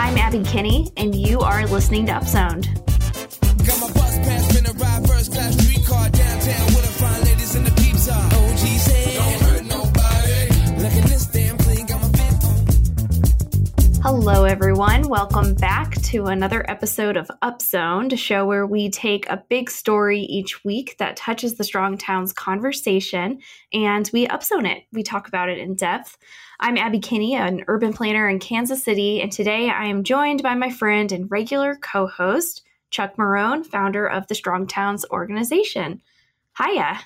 I'm Abby Kinney, and you are listening to Upzoned. Hello, everyone. Welcome back to another episode of Upzoned, a show where we take a big story each week that touches the Strong Towns conversation and we upzone it. We talk about it in depth. I'm Abby Kinney, an urban planner in Kansas City, and today I am joined by my friend and regular co host, Chuck Marohn, founder of the Strong Towns organization. Hiya.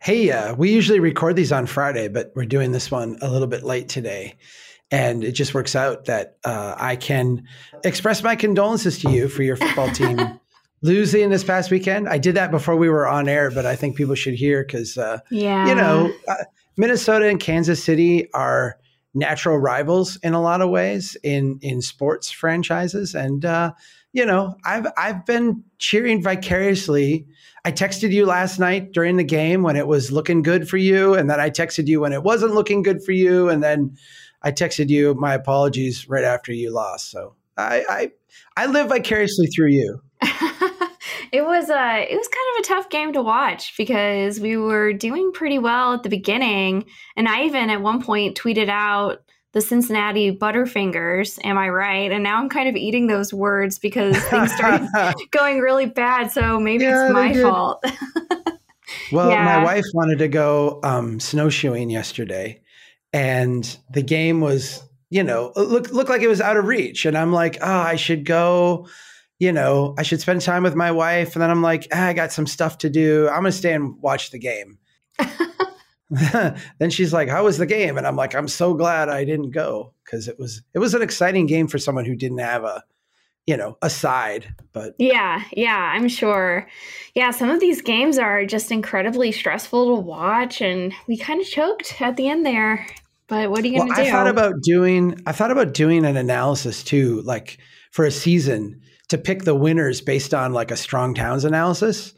Hey, uh, we usually record these on Friday, but we're doing this one a little bit late today. And it just works out that uh, I can express my condolences to you for your football team losing this past weekend. I did that before we were on air, but I think people should hear because, uh, yeah. you know, uh, Minnesota and Kansas City are natural rivals in a lot of ways in in sports franchises and uh, you know i've i've been cheering vicariously i texted you last night during the game when it was looking good for you and then i texted you when it wasn't looking good for you and then i texted you my apologies right after you lost so i i, I live vicariously through you it was uh it was kind of a tough game to watch because we were doing pretty well at the beginning and I even at one point tweeted out the Cincinnati Butterfingers, am I right? And now I'm kind of eating those words because things started going really bad. So maybe yeah, it's my fault. well, yeah. my wife wanted to go um, snowshoeing yesterday, and the game was, you know, look looked like it was out of reach. And I'm like, oh, I should go you know, I should spend time with my wife. And then I'm like, ah, I got some stuff to do. I'm to stay and watch the game. then she's like, "How was the game?" And I'm like, "I'm so glad I didn't go because it was it was an exciting game for someone who didn't have a, you know, aside. But yeah, yeah, I'm sure. Yeah, some of these games are just incredibly stressful to watch, and we kind of choked at the end there. But what are you going to well, do? I thought about doing. I thought about doing an analysis too, like for a season to pick the winners based on like a strong towns analysis.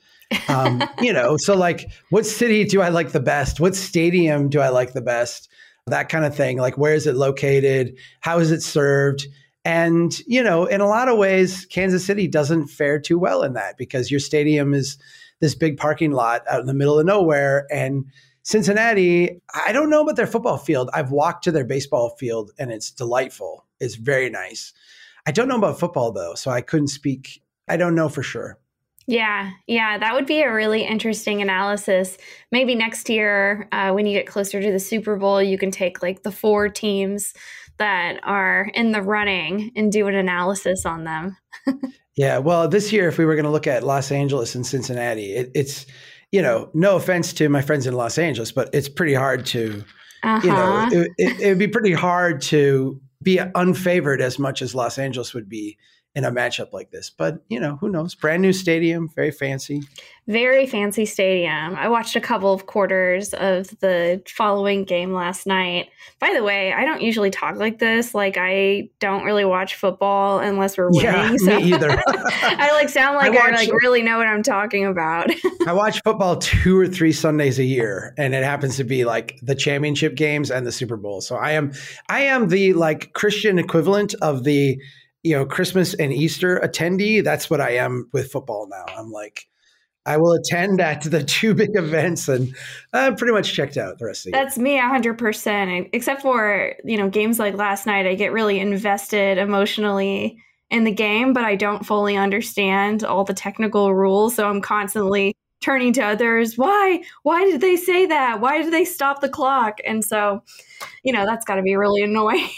Um, you know, so like what city do I like the best? What stadium do I like the best? That kind of thing. Like where is it located? How is it served? And, you know, in a lot of ways, Kansas City doesn't fare too well in that because your stadium is this big parking lot out in the middle of nowhere. And Cincinnati, I don't know about their football field. I've walked to their baseball field and it's delightful. It's very nice. I don't know about football though, so I couldn't speak. I don't know for sure. Yeah, yeah, that would be a really interesting analysis. Maybe next year, uh, when you get closer to the Super Bowl, you can take like the four teams that are in the running and do an analysis on them. yeah, well, this year, if we were going to look at Los Angeles and Cincinnati, it, it's, you know, no offense to my friends in Los Angeles, but it's pretty hard to, uh-huh. you know, uh-huh. it, it, it would be pretty hard to be unfavored as much as Los Angeles would be in a matchup like this. But, you know, who knows? Brand new stadium, very fancy. Very fancy stadium. I watched a couple of quarters of the following game last night. By the way, I don't usually talk like this. Like I don't really watch football unless we're winning. Yeah, so. me either. I like sound like I, I like really know what I'm talking about. I watch football two or three Sundays a year, and it happens to be like the championship games and the Super Bowl. So I am I am the like Christian equivalent of the you know, Christmas and Easter attendee. That's what I am with football now. I'm like, I will attend at the two big events and I'm pretty much checked out the rest of the That's year. me 100%. Except for, you know, games like last night, I get really invested emotionally in the game, but I don't fully understand all the technical rules. So I'm constantly turning to others. Why? Why did they say that? Why did they stop the clock? And so, you know, that's got to be really annoying.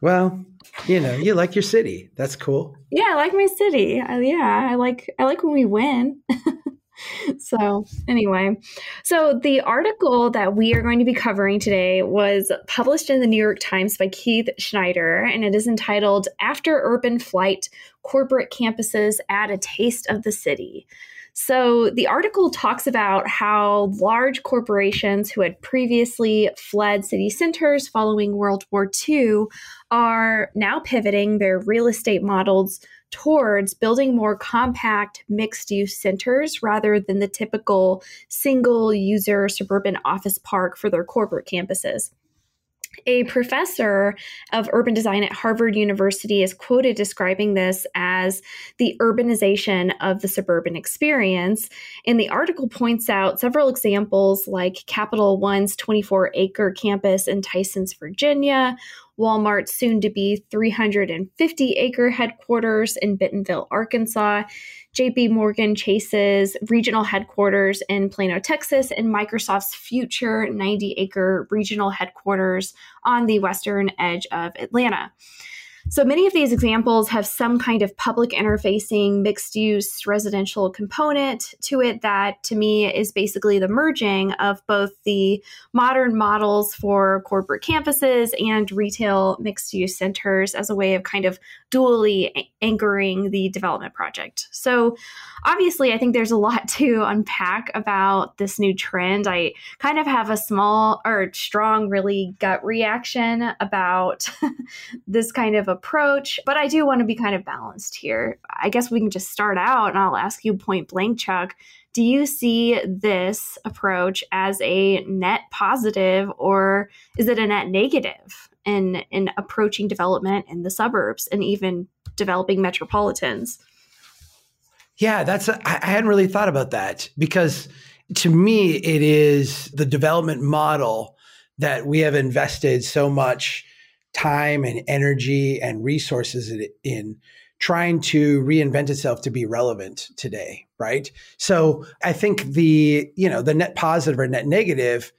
well, you know, you like your city. That's cool. Yeah, I like my city. Uh, yeah, I like I like when we win. so, anyway, so the article that we are going to be covering today was published in the New York Times by Keith Schneider, and it is entitled After Urban Flight Corporate Campuses Add a Taste of the City. So the article talks about how large corporations who had previously fled city centers following World War II are now pivoting their real estate models towards building more compact mixed use centers rather than the typical single user suburban office park for their corporate campuses. A professor of urban design at Harvard University is quoted describing this as the urbanization of the suburban experience. And the article points out several examples like Capital One's 24 acre campus in Tysons, Virginia, Walmart's soon to be 350 acre headquarters in Bentonville, Arkansas, JP Morgan Chase's regional headquarters in Plano, Texas, and Microsoft's future 90 acre regional headquarters on the western edge of Atlanta. So many of these examples have some kind of public interfacing, mixed use residential component to it that to me is basically the merging of both the modern models for corporate campuses and retail mixed use centers as a way of kind of dually anchoring the development project. So obviously, I think there's a lot to unpack about this new trend. I kind of have a small or strong, really gut reaction about this kind of approach, but I do want to be kind of balanced here. I guess we can just start out and I'll ask you point blank, Chuck. Do you see this approach as a net positive or is it a net negative in, in approaching development in the suburbs and even developing metropolitans? Yeah, that's I hadn't really thought about that because to me it is the development model that we have invested so much time and energy and resources in trying to reinvent itself to be relevant today, right? So I think the, you know, the net positive or net negative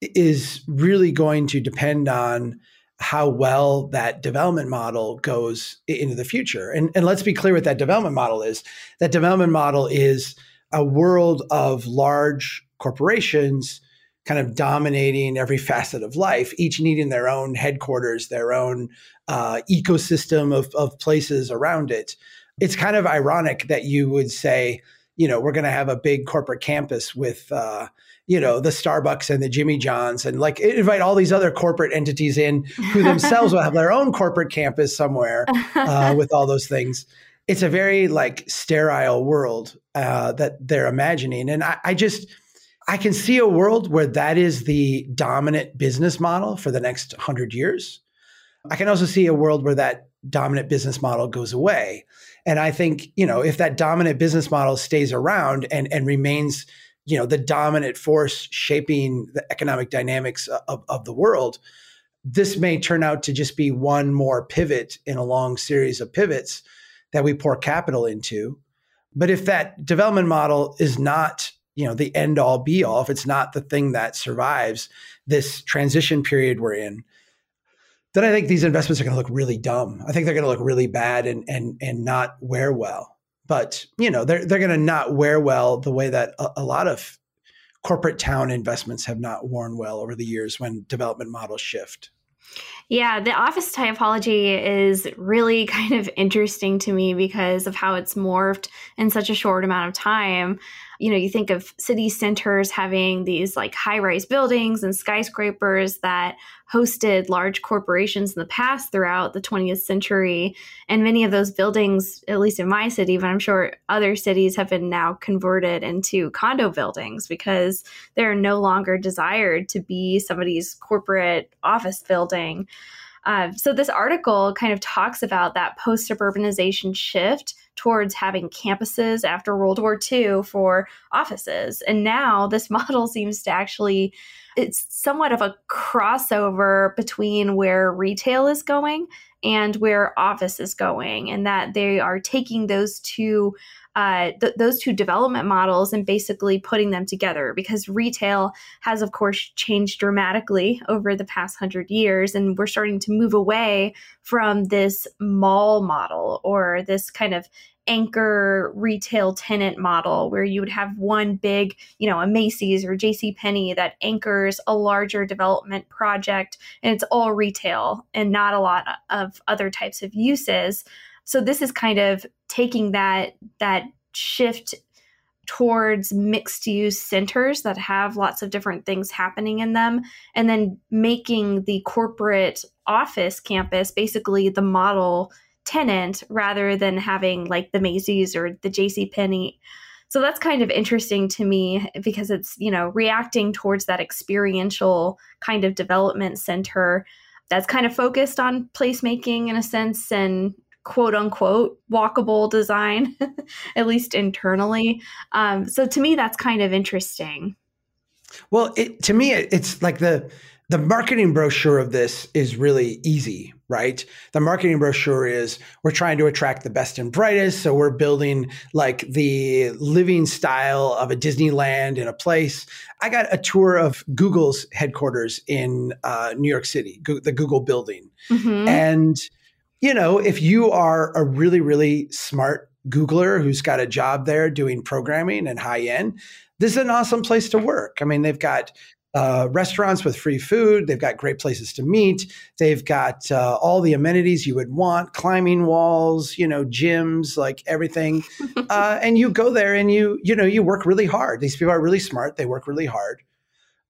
is really going to depend on how well that development model goes into the future. And, and let's be clear what that development model is. That development model is a world of large corporations kind of dominating every facet of life, each needing their own headquarters, their own uh, ecosystem of, of places around it. It's kind of ironic that you would say, you know, we're going to have a big corporate campus with, uh, you know, the Starbucks and the Jimmy Johns and like invite all these other corporate entities in who themselves will have their own corporate campus somewhere uh, with all those things. It's a very like sterile world uh, that they're imagining. And I, I just, I can see a world where that is the dominant business model for the next hundred years. I can also see a world where that dominant business model goes away. And I think, you know, if that dominant business model stays around and, and remains you know the dominant force shaping the economic dynamics of, of the world this may turn out to just be one more pivot in a long series of pivots that we pour capital into but if that development model is not you know the end all be all if it's not the thing that survives this transition period we're in then i think these investments are going to look really dumb. I think they're going to look really bad and and and not wear well. But you know they're they're going to not wear well the way that a, a, lot of corporate town investments have not worn well over the years when development models shift. Yeah, the office typology is really kind of interesting to me because of how it's morphed in such a short amount of time you know, you think of city centers having these like high rise buildings and skyscrapers that hosted large corporations in the past throughout the 20th century. And many of those buildings, at least in my city, but I'm sure other cities have been now converted into condo buildings because they're no longer desired to be somebody's corporate office building. Uh, so this article kind of talks about that post suburbanization shift towards having campuses after World War II for offices. And now this model seems to actually it's somewhat of a crossover between where retail is going and where office is going and that they are taking those two uh, th- those two development models and basically putting them together because retail has, of course, changed dramatically over the past hundred years. And we're starting to move away from this mall model or this kind of anchor retail tenant model where you would have one big, you know, a Macy's or JC Penney that anchors a larger development project and it's all retail and not a lot of other types of uses. So this is kind of taking that that shift towards mixed use centers that have lots of different things happening in them and then making the corporate office campus basically the model tenant rather than having like the Macy's or the JC Penney. So that's kind of interesting to me because it's, you know, reacting towards that experiential kind of development center that's kind of focused on placemaking in a sense and quote unquote walkable design, at least internally. Um, so to me, that's kind of interesting. Well, it, to me, it's like the the marketing brochure of this is really easy, right? The marketing brochure is we're trying to attract the best and brightest. So we're building like the living style of a Disneyland in a place. I got a tour of Google's headquarters in uh, New York City, Go- the Google building. Mm-hmm. And, you know, if you are a really, really smart Googler who's got a job there doing programming and high end, this is an awesome place to work. I mean, they've got uh, restaurants with free food. They've got great places to meet. They've got uh, all the amenities you would want, climbing walls, you know, gyms, like everything. uh, and you go there and you, you know, you work really hard. These people are really smart. They work really hard.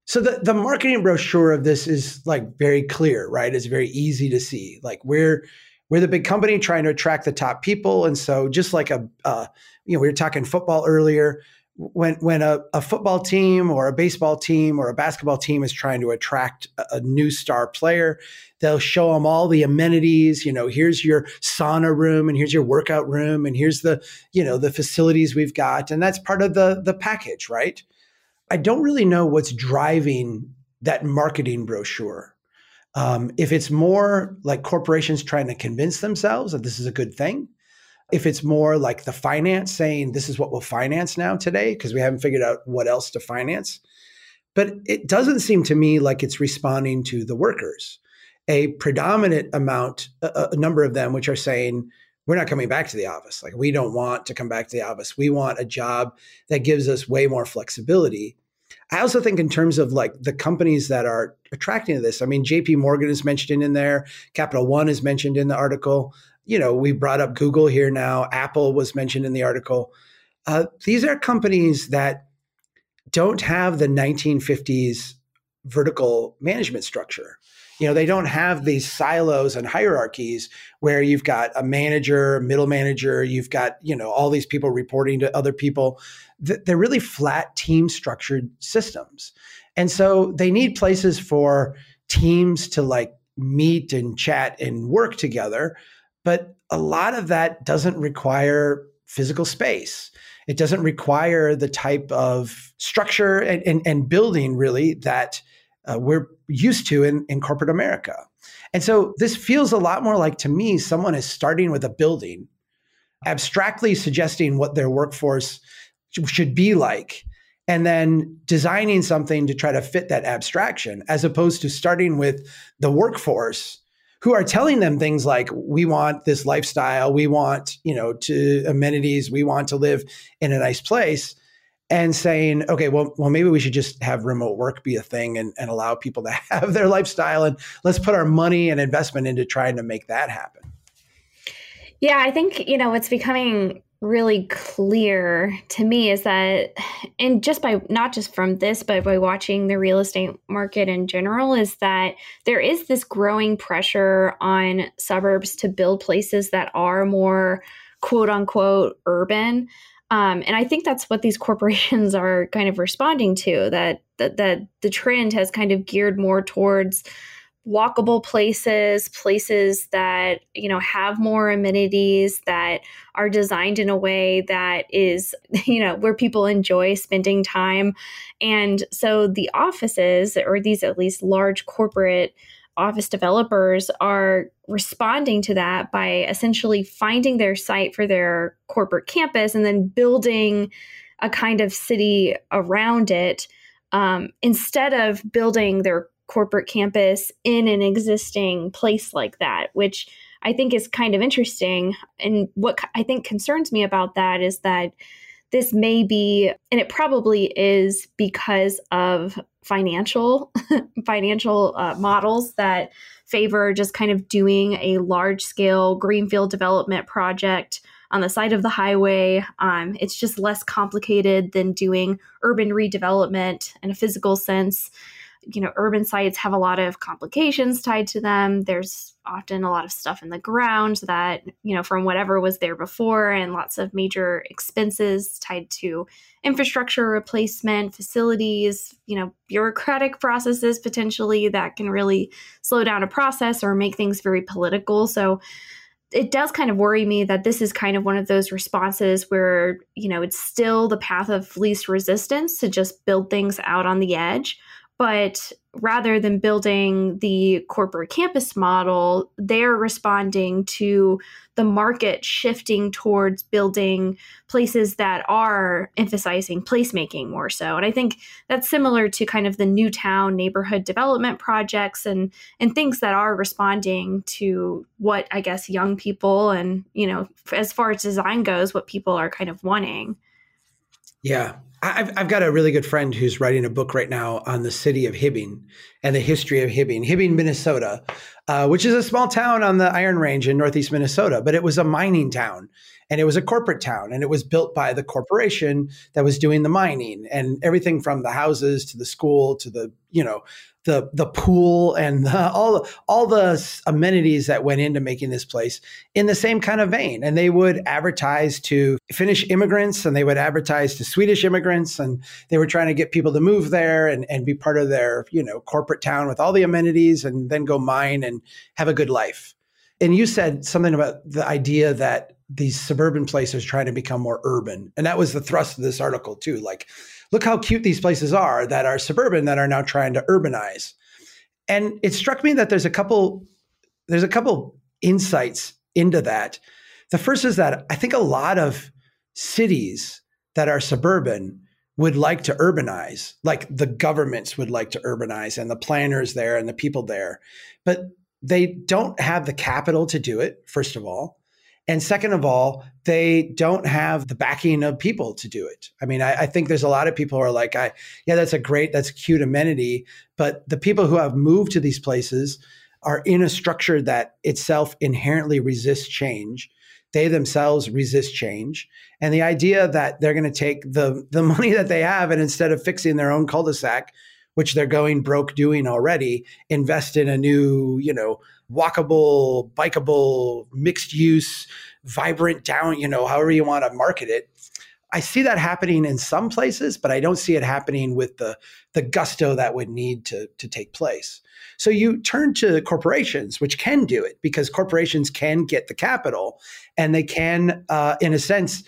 So the, the marketing brochure of this is like very clear, right? It's very easy to see. Like we're we're the big company trying to attract the top people, and so just like a uh, you know we were talking football earlier when when a, a, football team or a baseball team or a basketball team is trying to attract a, a, new star player they'll show them all the amenities you know here's your sauna room and here's your workout room and here's the you know the facilities we've got. And that's part of the the package right? I don't really know what's driving that marketing brochure um, if it's more like corporations trying to convince themselves that this is a good thing if it's more like the finance saying this is what we'll finance now today because we haven't figured out what else to finance. But it doesn't seem to me like it's responding to the workers. A predominant amount a, a, number of them which are saying we're not coming back to the office. Like we don't want to come back to the office. We want a job that gives us way more flexibility i also think in terms of like the companies that are attracting to this i mean jp morgan is mentioned in there capital one is mentioned in the article you know, we brought up Google here now. Apple was mentioned in the article. Uh, these are companies that don't have the 1950s vertical management structure. You know, they don't have these silos and hierarchies where you've got a manager, middle manager, you've got, you know, all these people reporting to other people. They're really flat team structured systems. And so they need places for teams to like meet and chat and work together but a lot of that doesn't require physical space. It doesn't require the type of structure and, and, and building really that uh, we're used to in, in corporate America. And so this feels a lot more like to me, someone is starting with a building, abstractly suggesting what their workforce should be like, and then designing something to try to fit that abstraction, as opposed to starting with the workforce who are telling them things like we want this lifestyle. We want you know to amenities. We want to live in a nice place and saying okay well well maybe we should just have remote work be a thing and, and allow people to have their lifestyle and let's put our money and investment into trying to make that happen. Yeah i think you know it's becoming really clear to me is that and just by not just from this but by watching the real estate market in general is that there is this growing pressure on suburbs to build places that are more quote unquote urban. Um, and I think that's what these corporations are kind of responding to that, that that the trend has kind of geared more towards walkable places, places that, you know, have more amenities that are designed in a way that is, you know, where people enjoy spending time. And so the offices or these at least large corporate office developers are responding to that by essentially finding their site for their corporate campus and then building a kind of city around it um, instead of building their corporate campus in an existing place like that, which I think is kind of interesting. And what I think concerns me about that is that this may be, and it probably is because of financial financial uh, models that favor just kind of doing a large scale greenfield development project on the side of the highway. Um, it's just less complicated than doing urban redevelopment in a physical sense you know, urban sites have a lot of complications tied to them. There's often a lot of stuff in the ground that, you know, from whatever was there before, and lots of major expenses tied to infrastructure replacement, facilities, you know, bureaucratic processes potentially that can really slow down a process or make things very political. So, it does kind of worry me that this is kind of one of those responses where, you know, it's still the path of least resistance to just build things out on the edge. But rather than building the corporate campus model, they're responding to the market shifting towards building places that are emphasizing placemaking more so. And I think that's similar to kind of the new town neighborhood development projects and and things that are responding to what I guess young people and, you know, as far as design goes, what people are kind of wanting. Yeah, I've, I've got a really good friend who's writing a book right now on the city of Hibbing and the history of Hibbing, Hibbing, Minnesota, uh, which is a small town on the Iron Range in northeast Minnesota, but it was a mining town and it was a corporate town and it was built by the corporation that was doing the mining and everything from the houses to the school to the, you know, the the pool and the, all all the amenities that went into making this place in the same kind of vein. And they would advertise to Finnish immigrants and they would advertise to Swedish immigrants and they were trying to get people to move there and, and be part of their, you know, corporate town with all the amenities and then go mine and have a good life. And you said something about the idea that these suburban places trying to become more urban. And that was the thrust of this article too. Like look how cute these places are that are suburban that are now trying to urbanize. And it struck me that there's a couple there's a couple insights into that. The first is that I think a lot of cities that are suburban would like to urbanize, like the governments would like to urbanize and the planners there and the people there. But they don't have the capital to do it, first of all. And second of all, they don't have the backing of people to do it. I mean, I, I, think there's a lot of people who are like, I, yeah, that's a great, that's a cute amenity. But the people who have moved to these places are in a structure that itself inherently resists change. They themselves resist change. And the idea that they're going to take the, the money that they have and instead of fixing their own cul-de-sac, which they're going broke doing already, invest in a new, you know, walkable, bikeable, mixed use, vibrant down, you know, however you want to market it. I see that happening in some places, but I don't see it happening with the the gusto that would need to to take place. So you turn to corporations, which can do it because corporations can get the capital and they can, uh, in a sense,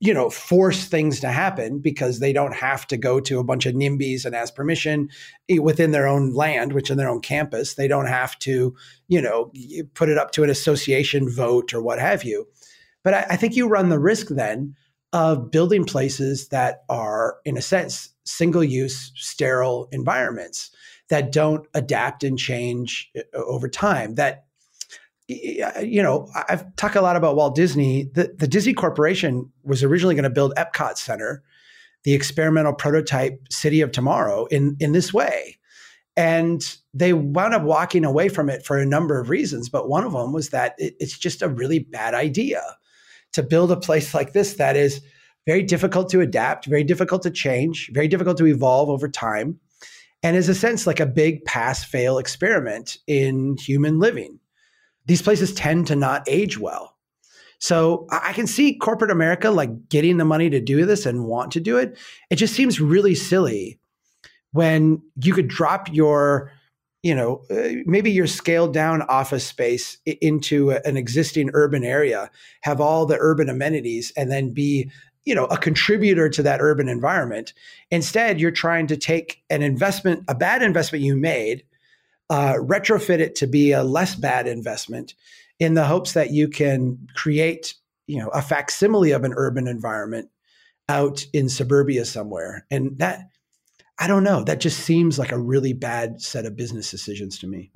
you know, force things to happen because they don't have to go to a bunch of NIMBYs and ask permission within their own land, which in their own campus. They don't have to, you know, put it up to an association vote or what have you. But I, I think you run the risk then of building places that are, in a sense, single use, sterile environments that don't adapt and change uh, over time, that Uh, you know, I've talked a lot about Walt Disney. The, the Disney Corporation was originally going to build Epcot Center, the experimental prototype city of tomorrow, in in this way, and they wound up walking away from it for a number of reasons. But one of them was that it, it's just a really bad idea to build a place like this that is very difficult to adapt, very difficult to change, very difficult to evolve over time, and is a sense like a big pass fail experiment in human living these places tend to not age well. So I can see corporate America like getting the money to do this and want to do it. It just seems really silly when you could drop your, you know, uh, maybe your scaled down office space into an existing urban area, have all the urban amenities, and then be you know a contributor to that urban environment instead you're trying to take an investment a bad investment you made uh, retrofit it to be a less bad investment in the hopes that you can create you know a facsimile of an urban environment out in suburbia somewhere. And that i don't know that just seems like a really bad set of business decisions to me.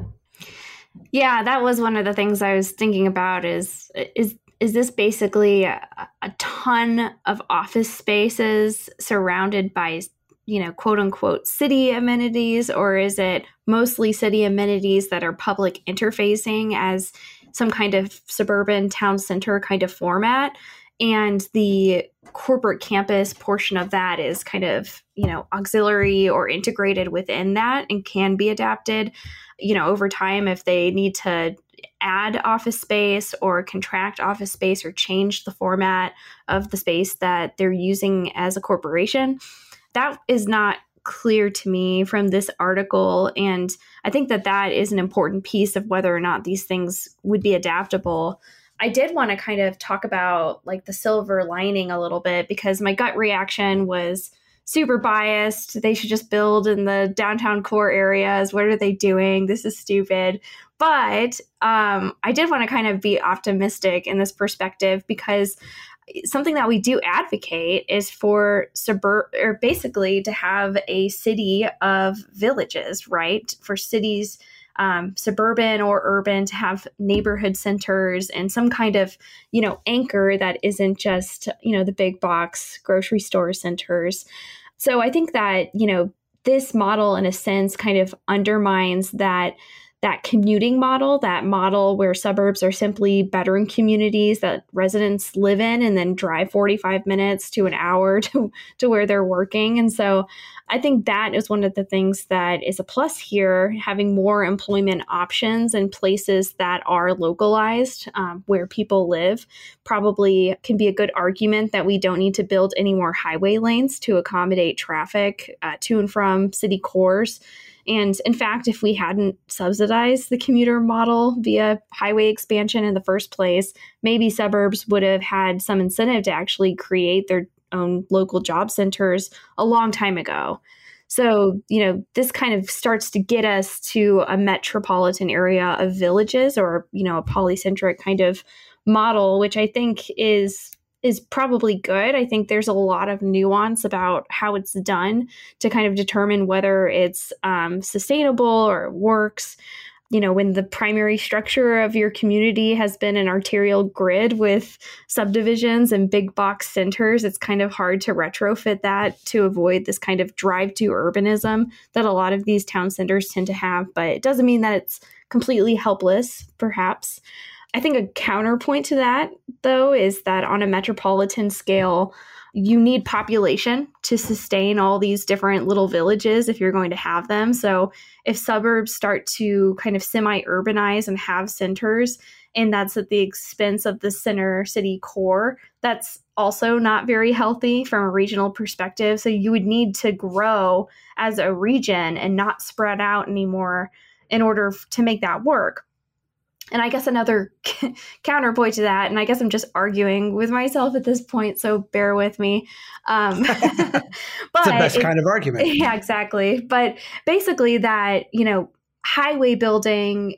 Yeah that was one of the things i was thinking about is is is this basically a, a ton of office spaces surrounded by you know, quote unquote city amenities, or is it mostly city amenities that are public interfacing as some kind of suburban town center kind of format? and the corporate campus portion of that is kind of you know auxiliary or integrated within that and can be adapted you know over time if they need to add office space or contract office space or change the format of the space that they're using as a corporation that is not clear to me from this article and i think that that is an important piece of whether or not these things would be adaptable I did want to kind of talk about like the silver lining a little bit because my gut reaction was super biased. They should just build in the downtown core areas. What are they doing? This is stupid. But um, I did want to kind of be optimistic in this perspective because something that we do advocate is for suburb or basically to have a city of villages, right? For cities um, suburban or urban to have neighborhood centers and some kind of you know anchor that isn't just you know the big box grocery store centers so i think that you know this model in a sense kind of undermines that that commuting model, that model where suburbs are simply bedroom communities that residents live in and then drive 45 minutes to an hour to, to where they're working. And so I think that is one of the things that is a plus here, having more employment options and places that are localized um, where people live. Probably can be a good argument that we don't need to build any more highway lanes to accommodate traffic uh, to and from city cores. And in fact, if we hadn't subsidized the commuter model via highway expansion in the first place, maybe suburbs would have had some incentive to actually create their own local job centers a long time ago. So, you know, this kind of starts to get us to a metropolitan area of villages or, you know, a polycentric kind of model, which I think is is probably good. I think there's a lot of nuance about how it's done to kind of determine whether it's um, sustainable or works. You know, when the primary structure of your community has been an arterial grid with subdivisions and big box centers, it's kind of hard to retrofit that to avoid this kind of drive to urbanism that a lot of these town centers tend to have. But it doesn't mean that it's completely helpless, perhaps. I think a counterpoint to that, though, is that on a metropolitan scale, you need population to sustain all these different little villages if you're going to have them. So, if suburbs start to kind of semi urbanize and have centers, and that's at the expense of the center city core, that's also not very healthy from a regional perspective. So, you would need to grow as a region and not spread out anymore in order to make that work. And I guess another counterpoint to that, and I guess I'm just arguing with myself at this point, so bear with me. Um, but it's the best it, kind of argument. Yeah, exactly. But basically, that you know, highway building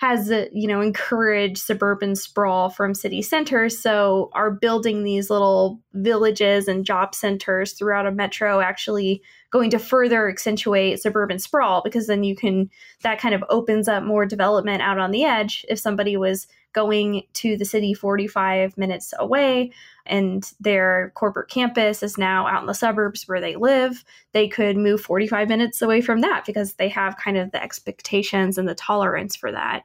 has uh, you know encouraged suburban sprawl from city centers so are building these little villages and job centers throughout a metro actually going to further accentuate suburban sprawl because then you can that kind of opens up more development out on the edge if somebody was going to the city 45 minutes away and their corporate campus is now out in the suburbs where they live, they could move 45 minutes away from that because they have kind of the expectations and the tolerance for that.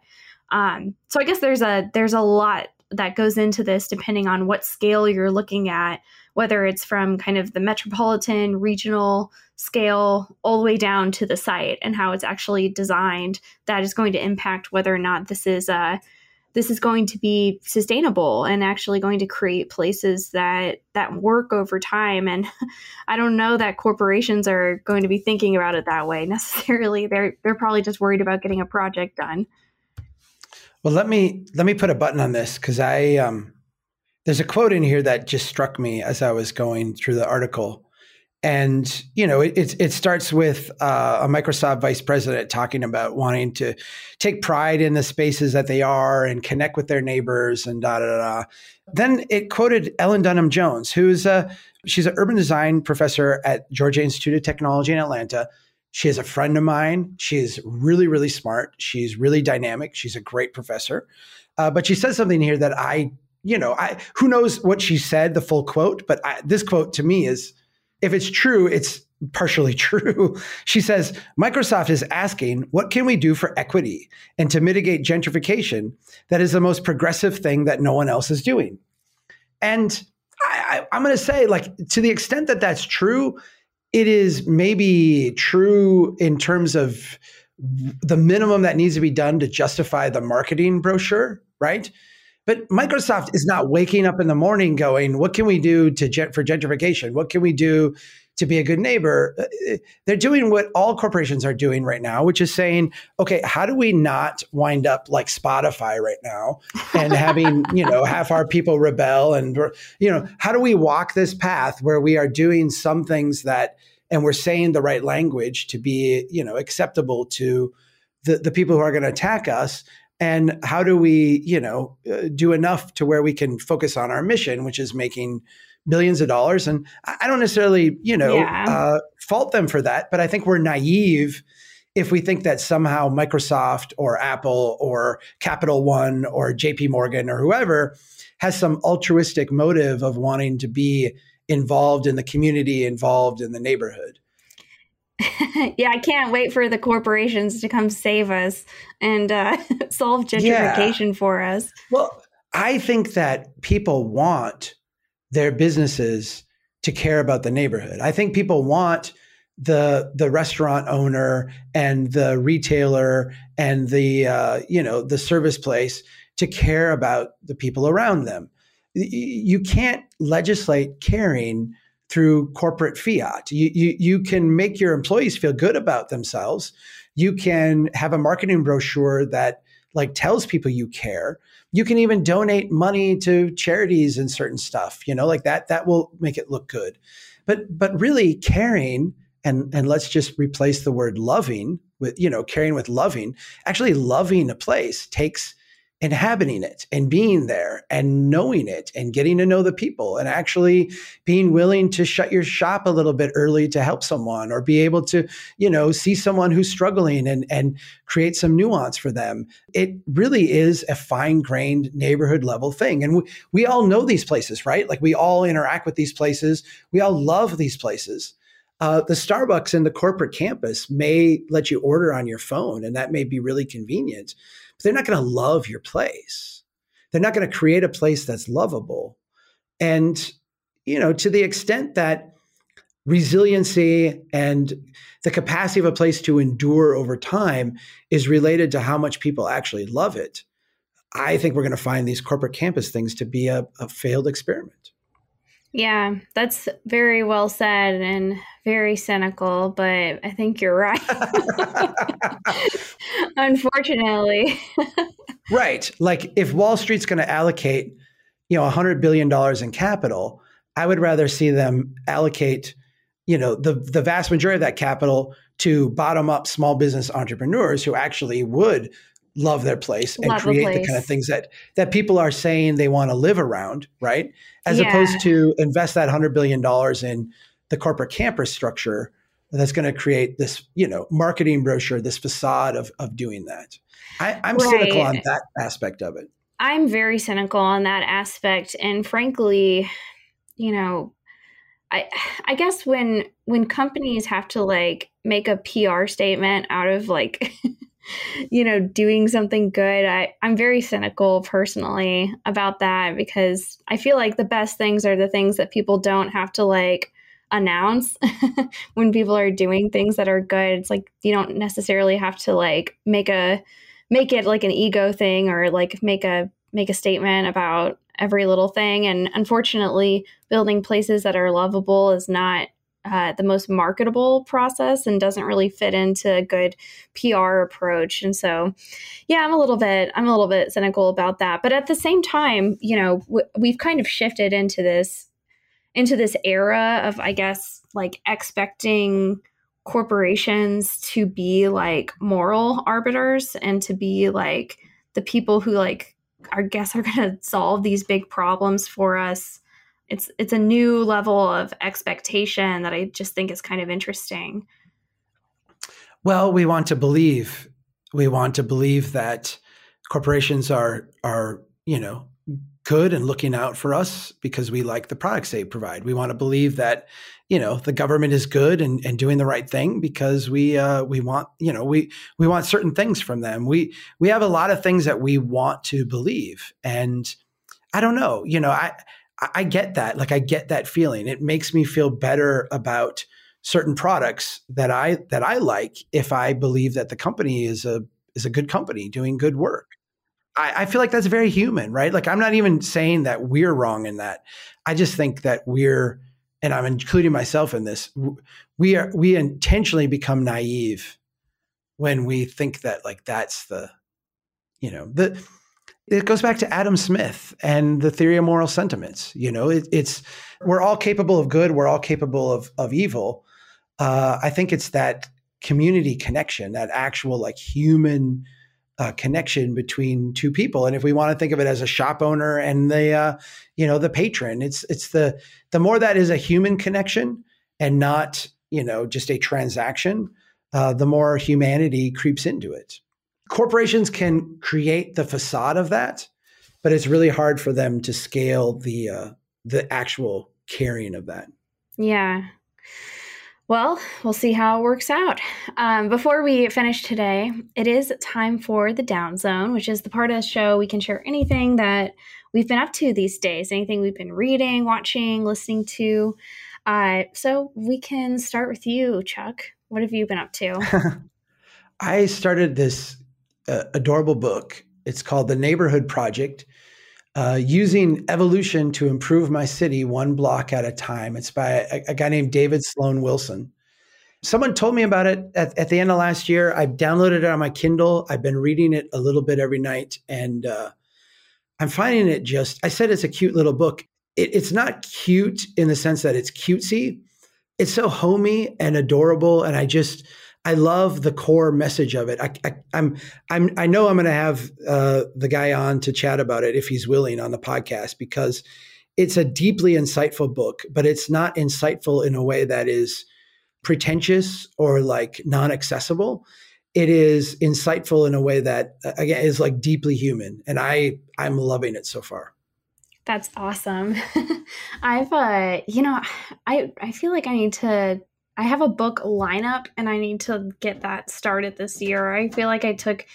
Um, so I guess there's a there's a lot that goes into this depending on what scale you're looking at, whether it's from kind of the metropolitan, regional scale, all the way down to the site and how it's actually designed. That is going to impact whether or not this is a this is going to be sustainable and actually going to create places that that work over time. And i don't know that corporations are going to be thinking about it that way necessarily. They're they're probably just worried about getting a project done. Well let me let me put a button on this because i um there's a quote in here that just struck me as i was going through the article and you know it, it, starts with uh, a microsoft vice president talking about wanting to take pride in the spaces that they are and connect with their neighbors and da da da then it quoted ellen dunham jones who's a she's an urban design professor at georgia institute of technology in atlanta. She is a friend of mine. She is really really smart. She's really dynamic. She's a great professor. Uh, but she says something here that i you know i who knows what she said the full quote but I, this quote to me is if it's true, it's partially true. She says Microsoft is asking, what can we do for equity and to mitigate gentrification that is the most progressive thing that no one else is doing? And I, I'm going to say, like, to the extent that that's true, it is maybe true in terms of the minimum that needs to be done to justify the marketing brochure, right? But Microsoft is not waking up in the morning going, "What can we do to for gentrification? What can we do to be a good neighbor?" Uh, they're doing what all corporations are doing right now, which is saying, "Okay, how do we not wind up like Spotify right now and having you know half our people rebel and you know how do we walk this path where we are doing some things that and we're saying the right language to be you know acceptable to the, the people who are going to attack us and how do we you know uh, do enough to where we can focus on our mission which is making billions of dollars and i don't necessarily you know yeah. uh, fault them for that but i think we're naive if we think that somehow microsoft or apple or capital one or jp morgan or whoever has some altruistic motive of wanting to be involved in the community involved in the neighborhood yeah, I can't wait for the corporations to come save us and uh, solve gentrification yeah. for us. Well, I think that people want their businesses to care about the neighborhood. I think people want the the restaurant owner and the retailer and the uh, you know the service place to care about the people around them. You can't legislate caring through corporate fiat. You, you, you can make your employees feel good about themselves. You can have a marketing brochure that like tells people you care. You can even donate money to charities and certain stuff, you know, like that that will make it look good. But but really caring and and let's just replace the word loving with, you know, caring with loving. Actually loving a place takes inhabiting it and being there and knowing it and getting to know the people and actually being willing to shut your shop a little bit early to help someone or be able to you know see someone who's struggling and and create some nuance for them. It really is a fine grained neighborhood level thing. And we, we all know these places right? Like we all interact with these places. We all love these places. Uh, the Starbucks in the corporate campus may let you order on your phone, and that may be really convenient but they're not going to love your place. They're not going to create a place that's lovable. And, you know, to the extent that resiliency and the capacity of a place to endure over time is related to how much people actually love it, I think we're going to find these corporate campus things to be a, a failed experiment. Yeah, that's very well said and very cynical, but I think you're right. Unfortunately. right. Like if Wall Street's going to allocate, you know, 100 billion dollars in capital, I would rather see them allocate, you know, the the vast majority of that capital to bottom up small business entrepreneurs who actually would love their place and love create the kind of things that that people are saying they want to live around, right? As yeah. opposed to invest that hundred billion dollars in the corporate campus structure that's going to create this, you know, marketing brochure, this facade of of doing that. I, am right. cynical on that aspect of it. I'm very cynical on that aspect, and frankly, you know, I I guess when when companies have to like make a PR statement out of like you know, doing something good. I, I'm very cynical personally about that because I feel like the best things are the things that people don't have to like announce when people are doing things that are good. It's like you don't necessarily have to like make a make it like an ego thing or like make a make a statement about every little thing and unfortunately building places that are lovable is not uh, the most marketable process and doesn't really fit into a good PR approach. And so, yeah, I'm a little bit I'm a little bit cynical about that. But at the same time, you know, w- we've kind of shifted into this into this era of, I guess, like expecting corporations to be like moral arbiters and to be like the people who like I guess are going to solve these big problems for us it's it's a new level of expectation that I just think is kind of interesting. Well, we want to believe we want to believe that corporations are are, you know, good and looking out for us because we like the products they provide. We want to believe that, you know, the government is good and, and doing the right thing because we uh, we want, you know, we we want certain things from them. We we have a lot of things that we want to believe. And I don't know, you know, I I, I get that. Like I get that feeling. It makes me feel better about certain products that I that I like if I believe that the company is a is a good company doing good work. I, I, feel like that's very human, right? Like I'm not even saying that we're wrong in that. I just think that we're, and I'm including myself in this. We are we intentionally become naive when we think that like that's the, you know, the. It goes back to Adam Smith and the theory of moral sentiments. You know, it, it's we're all capable of good. We're all capable of of evil. Uh, I think it's that community connection, that actual like human uh, connection between two people. And if we want to think of it as a shop owner and the uh, you know the patron, it's it's the the more that is a human connection and not you know just a transaction, uh, the more humanity creeps into it. Corporations can create the facade of that, but it's really hard for them to scale the uh, the actual carrying of that. Yeah, well, we'll see how it works out. Um, before we finish today, it is time for the Down Zone, which is the part of the show we can share anything that we've been up to these days, anything we've been reading, watching, listening to. Uh, so we can start with you, Chuck. What have you been up to? I started this uh, adorable book. It's called The Neighborhood Project. Uh, using evolution to improve my city one block at a time. It's by a, a, guy named David Sloan Wilson. Someone told me about it at, at, the end of last year. I've downloaded it on my Kindle. I've been reading it a little bit every night, and uh, I'm finding it just. I said it's a cute little book. It, it's not cute in the sense that it's cutesy. It's so homey and adorable, and I just I love the core message of it. I, I, I'm, I'm, I know I'm going to have uh, the guy on to chat about it if he's willing on the podcast because it's a deeply insightful book, but it's not insightful in a way that is pretentious or like non-accessible. It is insightful in a way that again is like deeply human, and I, I'm loving it so far. That's awesome. I've, uh, you know, I, I feel like I need to I have a book lineup and I need to get that started this year. I feel like I took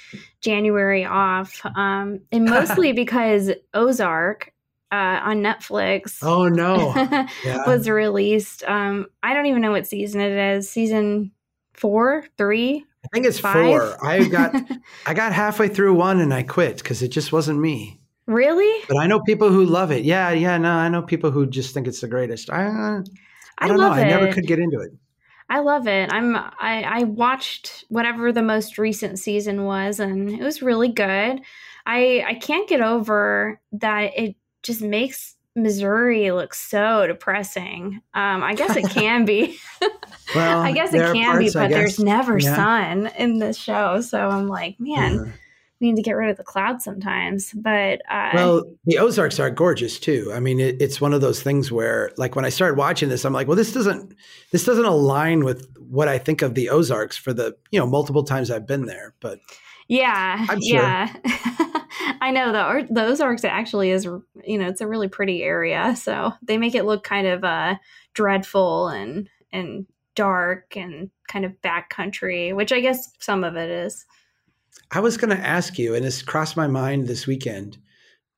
January off, um, and mostly because Ozark uh, on Netflix. Oh no, yeah. was released. Um, I don't even know what season it is. Season four, three. I think it's five? four. I got I got halfway through one and I quit because it just wasn't me. Really? But I know people who love it. Yeah, yeah. No, I know people who just think it's the greatest. I, uh, I, don't know. It. I never could get into it. I love it. I'm I, I watched whatever the most recent season was and it was really good. I I can't get over that it just makes Missouri look so depressing. Um, I guess it can be. well, I guess it can parts, be, but there's never yeah. sun in the show. So I'm like, man, yeah we need to get rid of the cloud sometimes. But uh, well, the Ozarks are gorgeous too. I mean, it, it's one of those things where, like, when I started watching this, I'm like, well, this doesn't this doesn't align with what I think of the Ozarks for the you know multiple times I've been there. But yeah, sure. yeah, I know the the Ozarks actually is you know it's a really pretty area, so they make it look kind of uh, dreadful and and dark and kind of backcountry, which I guess some of it is. I was going to ask you, and this crossed my mind this weekend,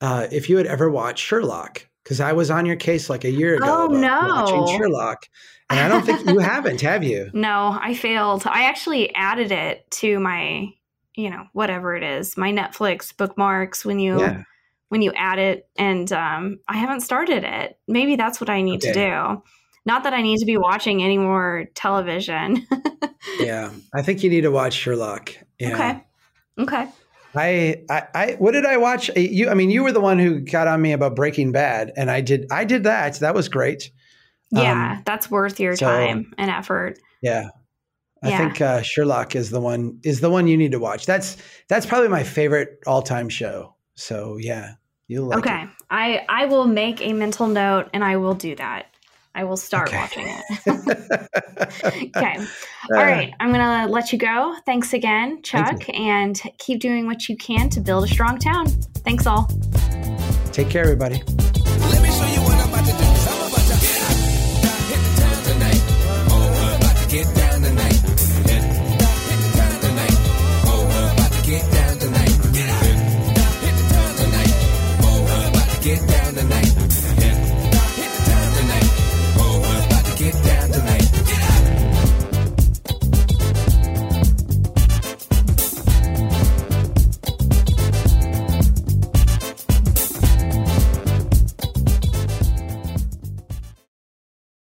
uh, if you had ever watched Sherlock, because I was on your case like a year ago oh, no. watching Sherlock, and I don't think you haven't, have you? No, I failed. I actually added it to my, you know, whatever it is, my Netflix bookmarks when you. Yeah. When you add it, and um, I haven't started it. Maybe that's what I need okay. to do. Not that I need to be watching any more television. yeah, I think you need to watch Sherlock. Yeah. Okay. Okay. I, I, I, what did I watch? You, I mean, you were the one who got on me about Breaking Bad, and I did, I did that. That was great. Yeah, um, that's worth your so, time and effort. Yeah, I yeah. think uh, Sherlock is the one is the one you need to watch. That's that's probably my favorite all time show. So yeah, you'll like okay. It. I I will make a mental note, and I will do that. I will start okay. watching it. okay. All uh, right. I'm going to let you go. Thanks again, Chuck, thank and keep doing what you can to build a strong town. Thanks all. Take care, everybody.